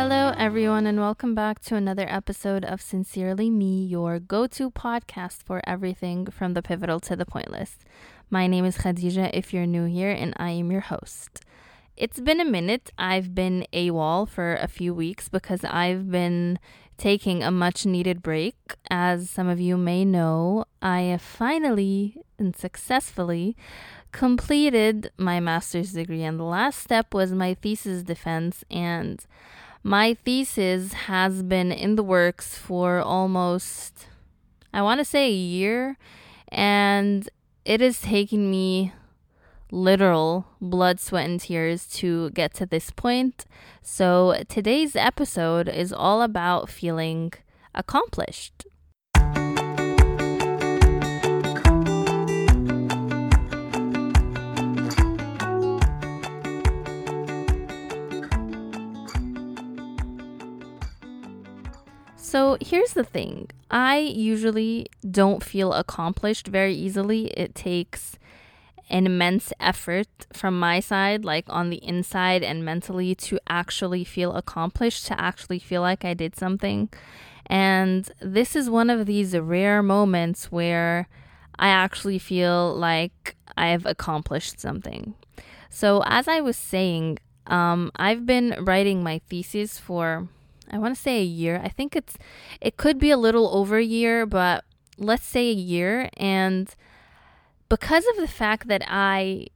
Hello, everyone, and welcome back to another episode of Sincerely Me, your go to podcast for everything from the pivotal to the pointless. My name is Khadija if you're new here, and I am your host. It's been a minute. I've been AWOL for a few weeks because I've been taking a much needed break. As some of you may know, I have finally and successfully completed my master's degree, and the last step was my thesis defense. And my thesis has been in the works for almost, I want to say, a year, and it is taking me literal blood, sweat, and tears to get to this point. So today's episode is all about feeling accomplished. So here's the thing I usually don't feel accomplished very easily. It takes an immense effort from my side, like on the inside and mentally, to actually feel accomplished, to actually feel like I did something. And this is one of these rare moments where I actually feel like I've accomplished something. So, as I was saying, um, I've been writing my thesis for I want to say a year. I think it's it could be a little over a year, but let's say a year and because of the fact that I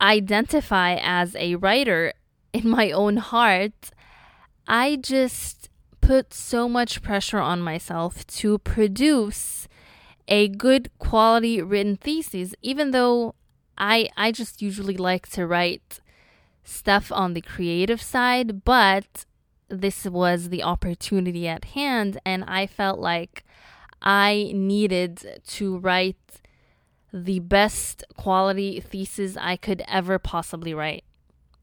identify as a writer in my own heart, I just put so much pressure on myself to produce a good quality written thesis even though I I just usually like to write stuff on the creative side, but this was the opportunity at hand, and I felt like I needed to write the best quality thesis I could ever possibly write.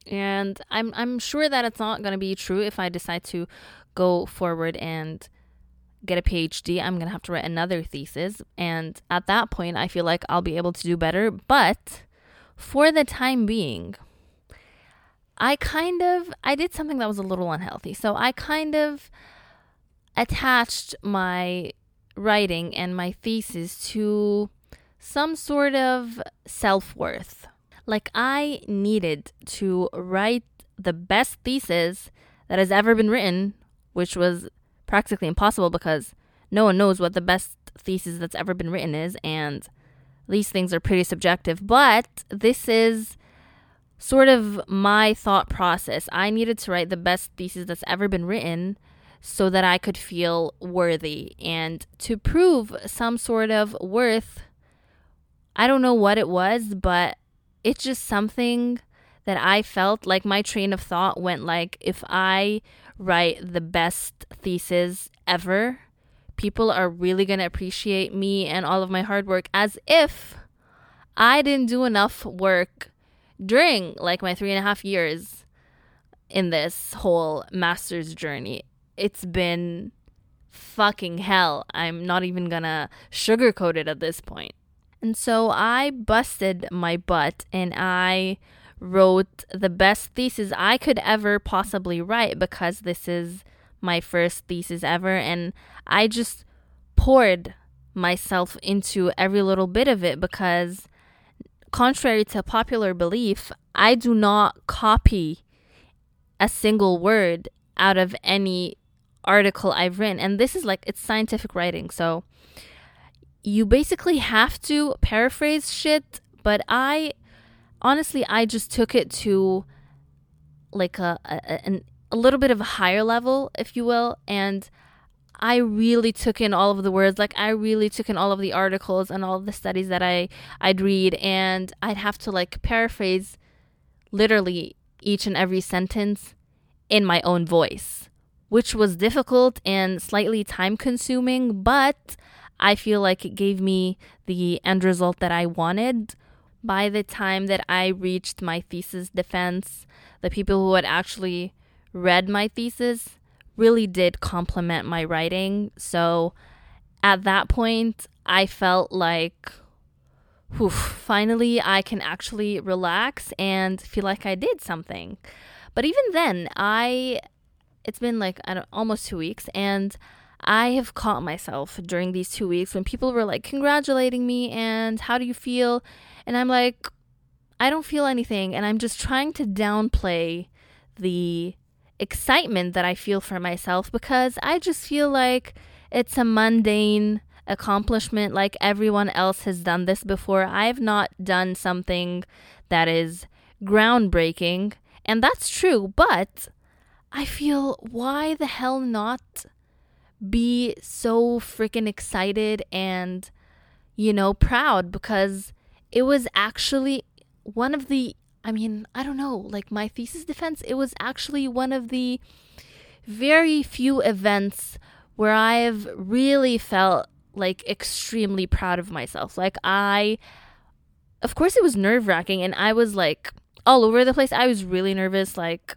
And I'm I'm sure that it's not going to be true if I decide to go forward and get a PhD. I'm going to have to write another thesis and at that point I feel like I'll be able to do better, but for the time being, I kind of I did something that was a little unhealthy. So I kind of attached my writing and my thesis to some sort of self-worth. Like I needed to write the best thesis that has ever been written, which was practically impossible because no one knows what the best thesis that's ever been written is and these things are pretty subjective, but this is sort of my thought process. I needed to write the best thesis that's ever been written so that I could feel worthy and to prove some sort of worth. I don't know what it was, but it's just something that I felt like my train of thought went like if I write the best thesis ever, people are really going to appreciate me and all of my hard work as if I didn't do enough work during like my three and a half years in this whole master's journey, it's been fucking hell. I'm not even gonna sugarcoat it at this point. And so I busted my butt and I wrote the best thesis I could ever possibly write because this is my first thesis ever. And I just poured myself into every little bit of it because contrary to popular belief, I do not copy a single word out of any article I've written. And this is like, it's scientific writing. So you basically have to paraphrase shit. But I, honestly, I just took it to like a, a, a little bit of a higher level, if you will. And I really took in all of the words. Like I really took in all of the articles and all of the studies that I I'd read and I'd have to like paraphrase literally each and every sentence in my own voice, which was difficult and slightly time consuming, but I feel like it gave me the end result that I wanted. By the time that I reached my thesis defense, the people who had actually read my thesis really did compliment my writing. So at that point, I felt like, whew, finally I can actually relax and feel like I did something. But even then, I, it's been like almost two weeks, and I have caught myself during these two weeks when people were like congratulating me and how do you feel? And I'm like, I don't feel anything. And I'm just trying to downplay the excitement that I feel for myself because I just feel like it's a mundane accomplishment like everyone else has done this before. I've not done something that is groundbreaking, and that's true, but I feel why the hell not be so freaking excited and you know proud because it was actually one of the I mean, I don't know, like my thesis defense, it was actually one of the very few events where I've really felt like extremely proud of myself. Like I of course it was nerve-wracking and I was like all over the place. I was really nervous like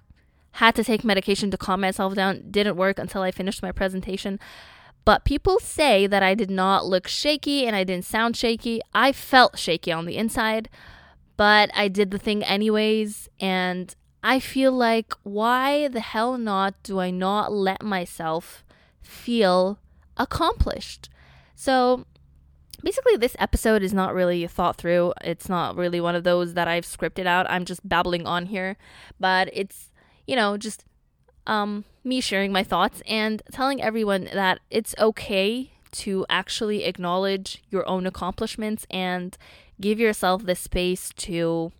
had to take medication to calm myself down. Didn't work until I finished my presentation. But people say that I did not look shaky and I didn't sound shaky. I felt shaky on the inside, but I did the thing anyways. And I feel like, why the hell not do I not let myself feel accomplished? So basically, this episode is not really thought through. It's not really one of those that I've scripted out. I'm just babbling on here, but it's you know, just um, me sharing my thoughts and telling everyone that it's okay to actually acknowledge your own accomplishments and give yourself the space to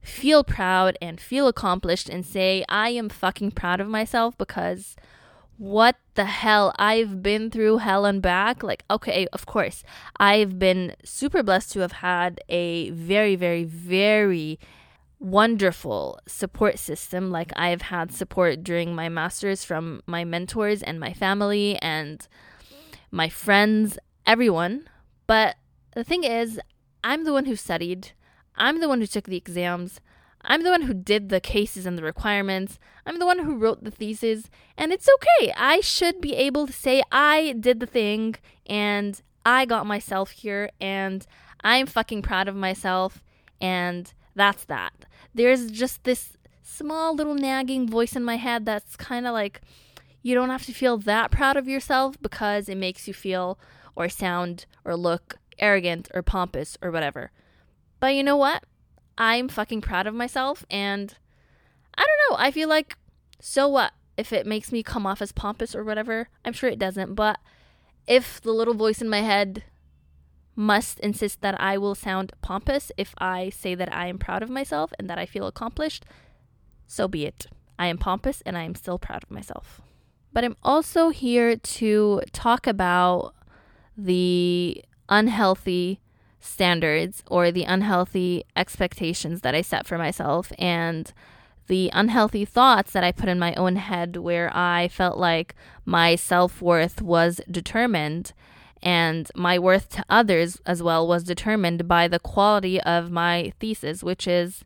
feel proud and feel accomplished and say, I am fucking proud of myself because what the hell I've been through hell and back. Like, okay, of course, I've been super blessed to have had a very, very, very wonderful support system. Like I've had support during my masters from my mentors and my family and my friends, everyone. But the thing is, I'm the one who studied. I'm the one who took the exams. I'm the one who did the cases and the requirements. I'm the one who wrote the thesis. And it's okay. I should be able to say I did the thing and I got myself here and I'm fucking proud of myself. And that's that there's just this small little nagging voice in my head that's kind of like, you don't have to feel that proud of yourself because it makes you feel or sound or look arrogant or pompous or whatever. But you know what? I'm fucking proud of myself and I don't know. I feel like so what if it makes me come off as pompous or whatever? I'm sure it doesn't, but if the little voice in my head must insist that I will sound pompous if I say that I am proud of myself and that I feel accomplished, so be it. I am pompous and I am still proud of myself. But I'm also here to talk about the unhealthy standards or the unhealthy expectations that I set for myself and the unhealthy thoughts that I put in my own head where I felt like my self worth was determined and my worth to others as well was determined by the quality of my thesis, which is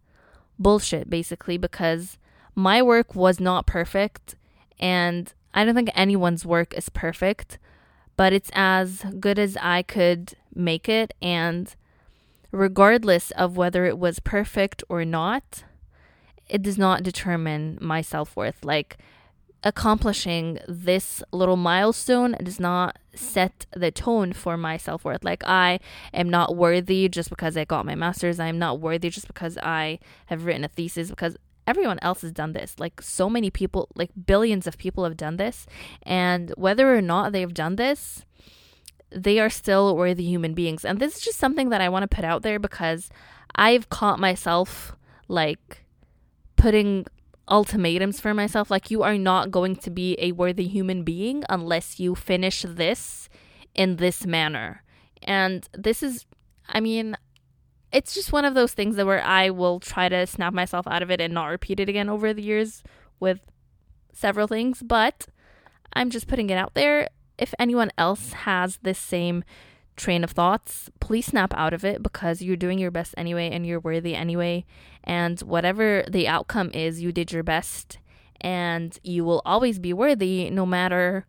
bullshit basically because my work was not perfect and I don't think anyone's work is perfect, but it's as good as I could make it and regardless of whether it was perfect or not, it does not determine my self-worth. Like accomplishing this little milestone does not set the tone for my self worth. Like, I am not worthy just because I got my master's. I am not worthy just because I have written a thesis, because everyone else has done this. Like, so many people, like billions of people have done this. And whether or not they've done this, they are still worthy human beings. And this is just something that I want to put out there because I've caught myself like putting ultimatums for myself. Like you are not going to be a worthy human being unless you finish this in this manner. And this is i mean it's just one of those things that where i will try to snap myself out of it and not repeat it again over the years with several things but i'm just putting it out there. If anyone else has this same train of thoughts, please snap out of it because you're doing your best anyway and you're worthy anyway. And whatever the outcome is, you did your best and you will always be worthy no matter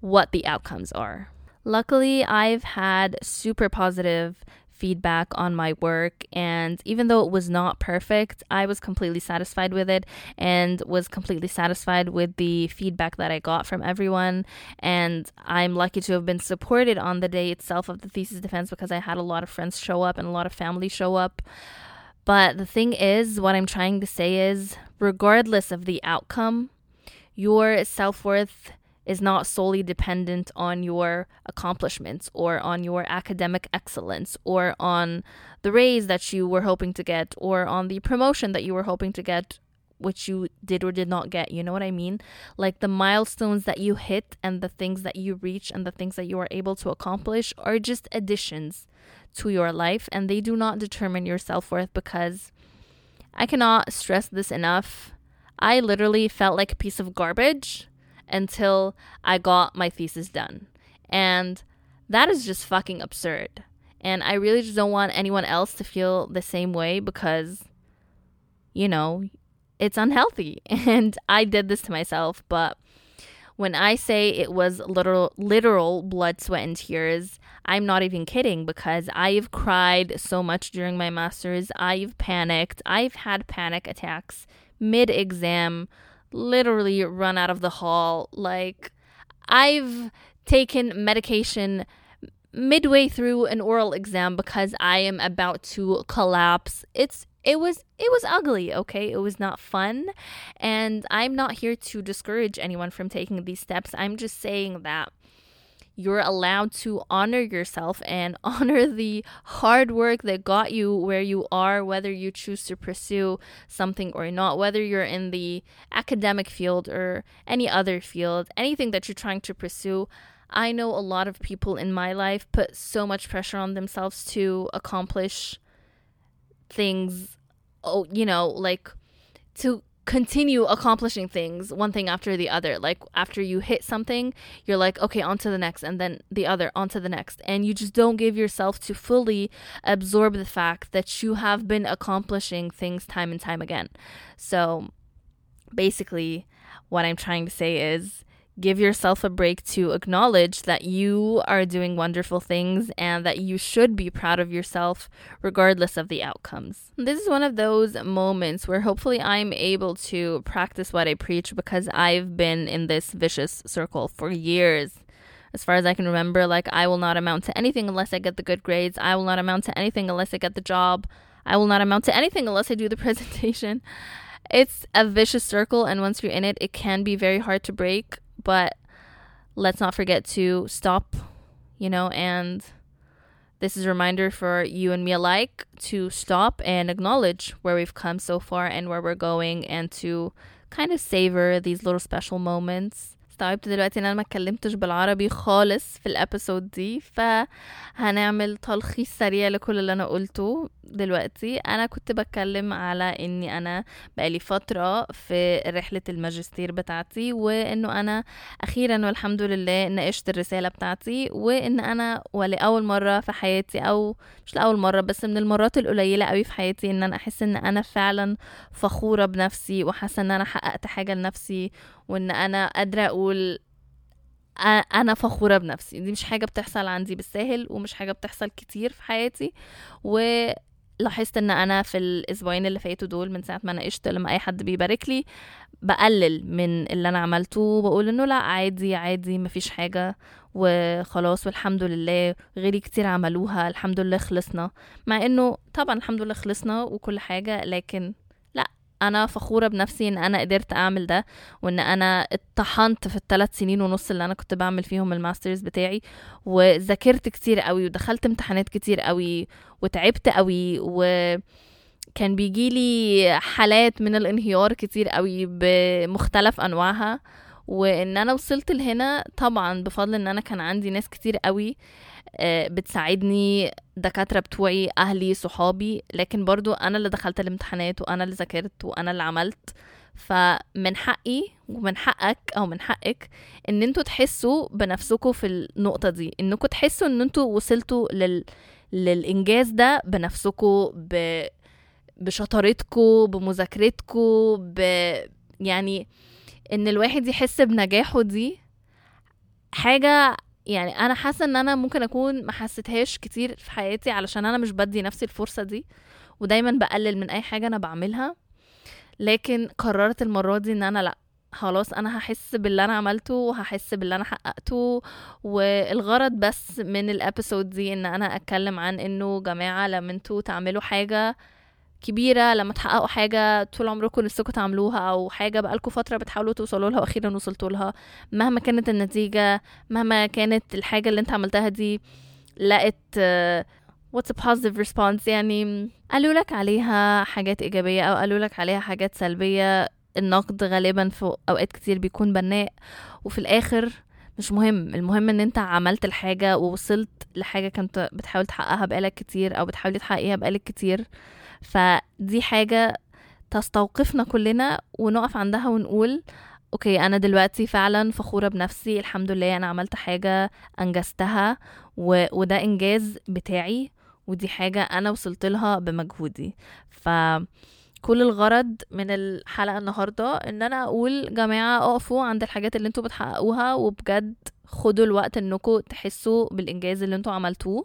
what the outcomes are. Luckily, I've had super positive feedback on my work and even though it was not perfect i was completely satisfied with it and was completely satisfied with the feedback that i got from everyone. And i'm lucky to have been supported on the day itself of the thesis defense because i had a lot of friends show up and a lot of family show up. But the thing is what i'm trying to say is regardless of the outcome your self-worth is not solely dependent on your accomplishments or on your academic excellence or on the raise that you were hoping to get or on the promotion that you were hoping to get which you did or did not get you know what i mean? Like the milestones that you hit and the things that you reach and the things that you are able to accomplish are just additions to your life and they do not determine your self-worth because i cannot stress this enough. I literally felt like a piece of garbage until I got my thesis done. And that is just fucking absurd. And I really just don't want anyone else to feel the same way because, you know, it's unhealthy. And I did this to myself. But when I say it was literal, literal blood, sweat, and tears, I'm not even kidding because I've cried so much during my master's. I've panicked. I've had panic attacks mid exam literally run out of the hall. Like, I've taken medication midway through an oral exam because I am about to collapse. It's it was it was ugly, okay? It was not fun. And I'm not here to discourage anyone from taking these steps. I'm just saying that you're allowed to honor yourself and honor the hard work that got you where you are, whether you choose to pursue something or not, whether you're in the academic field or any other field, anything that you're trying to pursue. I know a lot of people in my life put so much pressure on themselves to accomplish things, oh, you know, like to continue accomplishing things one thing after the other. Like after you hit something you're like okay on to the next and then the other on to the next. And you just don't give yourself to fully absorb the fact that you have been accomplishing things time and time again. So basically what i'm trying to say is give yourself a break to acknowledge that you are doing wonderful things and that you should be proud of yourself regardless of the outcomes. This is one of those moments where hopefully I'm able to practice what I preach because I've been in this vicious circle for years. As far as I can remember, like I will not amount to anything unless I get the good grades. I will not amount to anything unless I get the job. I will not amount to anything unless I do the presentation. It's a vicious circle, and once you're in it, it can be very hard to break but let's not forget to stop, you know, and this is a reminder for you and me alike to stop and acknowledge where we've come so far and where we're going and to kind of savor these little special moments استوعبت دلوقتي إن أنا ما اتكلمتش بالعربي خالص في الابيسود دي فهنعمل تلخيص سريع لكل اللي أنا قلته دلوقتي. أنا كنت بتكلم على إني أنا بقالي فترة في رحلة الماجستير بتاعتي وإنه أنا أخيرا والحمد لله ناقشت الرسالة بتاعتي وإن أنا ولأول مرة في حياتي أو مش لأول مرة بس من المرات القليلة قوي في حياتي إن أنا أحس إن أنا فعلا فخورة بنفسي وحاسة إن أنا حققت حاجة لنفسي وإن أنا قادرة أقول أنا فخورة بنفسي. دي مش حاجة بتحصل عندي بالساهل ومش حاجة بتحصل كتير في حياتي. ولاحظت إن أنا في الأسبوعين اللي فاتوا دول من ساعة ما ناقشت لما أي حد بيبارك لي بقلل من اللي أنا عملته وبقول إنه لأ عادي عادي مفيش حاجة. وخلاص والحمد لله غيري كتير عملوها. الحمد لله خلصنا. مع إنه طبعا الحمد لله خلصنا وكل حاجة لكن أنا فخورة بنفسي إن أنا قدرت أعمل ده وإن أنا اتطحنت في الثلاث سنين ونص اللي أنا كنت بعمل فيهم الماسترز بتاعي. وذاكرت كتير قوي ودخلت امتحانات كتير قوي وتعبت قوي و كان بيجيلي حالات من الانهيار كتير قوي بمختلف أنواعها. وإن أنا وصلت لهنا طبعا بفضل إن أنا كان عندي ناس كتير قوي بتساعدني دكاترة بتوعي أهلي صحابي. لكن برضو أنا اللي دخلت الامتحانات وأنا اللي ذاكرت وأنا اللي عملت. فمن حقي ومن حقك أو من حقك إن أنتوا تحسوا بنفسكم في النقطة دي. انكم تحسوا إن أنتوا وصلتوا لل... للإنجاز ده بنفسكم ب... بشطارتكم بمذاكرتكم ب... يعني إن الواحد يحس بنجاحه دي حاجة يعني أنا حاسة إن أنا ممكن أكون ما حسيتهاش كتير في حياتي علشان أنا مش بدي نفسي الفرصة دي ودايما بقلل من أي حاجة أنا بعملها. لكن قررت المرة دي إن أنا لأ خلاص أنا هحس باللي أنا عملته وهحس باللي أنا حققته. والغرض بس من الابيسود دي إن أنا أتكلم عن إنه جماعة لما أنتوا تعملوا حاجة كبيرة لما تحققوا حاجة طول عمركم نفسكم تعملوها أو حاجة بقالكم فترة بتحاولوا توصلوا لها وأخيرا وصلتوا لها مهما كانت النتيجة مهما كانت الحاجة اللي انت عملتها دي لقت uh, what's a positive response يعني قالوا لك عليها حاجات إيجابية أو قالوا لك عليها حاجات سلبية. النقد غالبا في أوقات كتير بيكون بناء وفي الآخر مش مهم. المهم إن أنت عملت الحاجة ووصلت لحاجة كنت بتحاول تحققها بقالك كتير أو بتحاولي تحققيها بقالك كتير. فدي حاجة تستوقفنا كلنا ونقف عندها ونقول أوكي أنا دلوقتي فعلا فخورة بنفسي. الحمد لله أنا عملت حاجة أنجزتها و... وده إنجاز بتاعي ودي حاجة أنا وصلت لها بمجهودي. فكل الغرض من الحلقة النهاردة إن أنا أقول جماعة اقفوا عند الحاجات اللي أنتوا بتحققوها وبجد خدوا الوقت انكم تحسوا بالإنجاز اللي أنتوا عملتوه.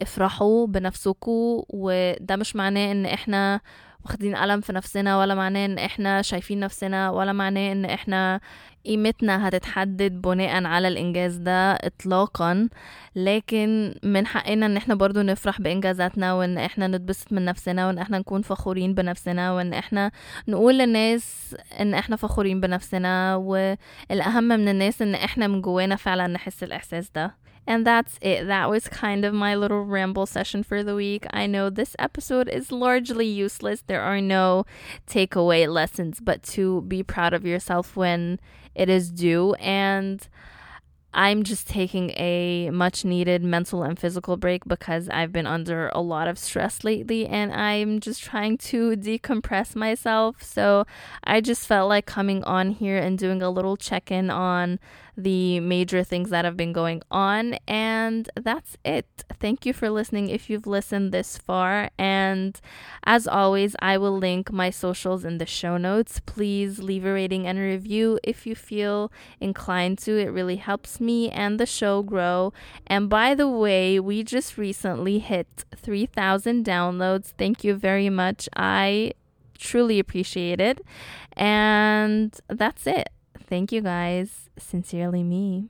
وافرحوا بنفسكم وده مش معناه إن إحنا واخدين قلم في نفسنا ولا معناه إن إحنا شايفين نفسنا ولا معناه إن إحنا قيمتنا هتتحدد بناء على الإنجاز ده اطلاقا. لكن من حقنا إن إحنا برضو نفرح بإنجازاتنا وإن إحنا نتبسط من نفسنا وإن إحنا نكون فخورين بنفسنا وإن إحنا نقول للناس إن إحنا فخورين بنفسنا. والأهم من الناس إن إحنا من جوانا فعلا نحس الإحساس ده. And that's it. That was kind of my little ramble session for the week. I know this episode is largely useless. There are no takeaway lessons, but to be proud of yourself when it is due. And I'm just taking a much needed mental and physical break because I've been under a lot of stress lately and I'm just trying to decompress myself. So I just felt like coming on here and doing a little check in on the major things that have been going on. And that's it. Thank you for listening if you've listened this far. And as always, I will link my socials in the show notes. Please leave a rating and a review if you feel inclined to. It really helps me and the show grow. And by the way, we just recently hit 3,000 downloads. Thank you very much. I truly appreciate it. And that's it. Thank you guys. Sincerely me.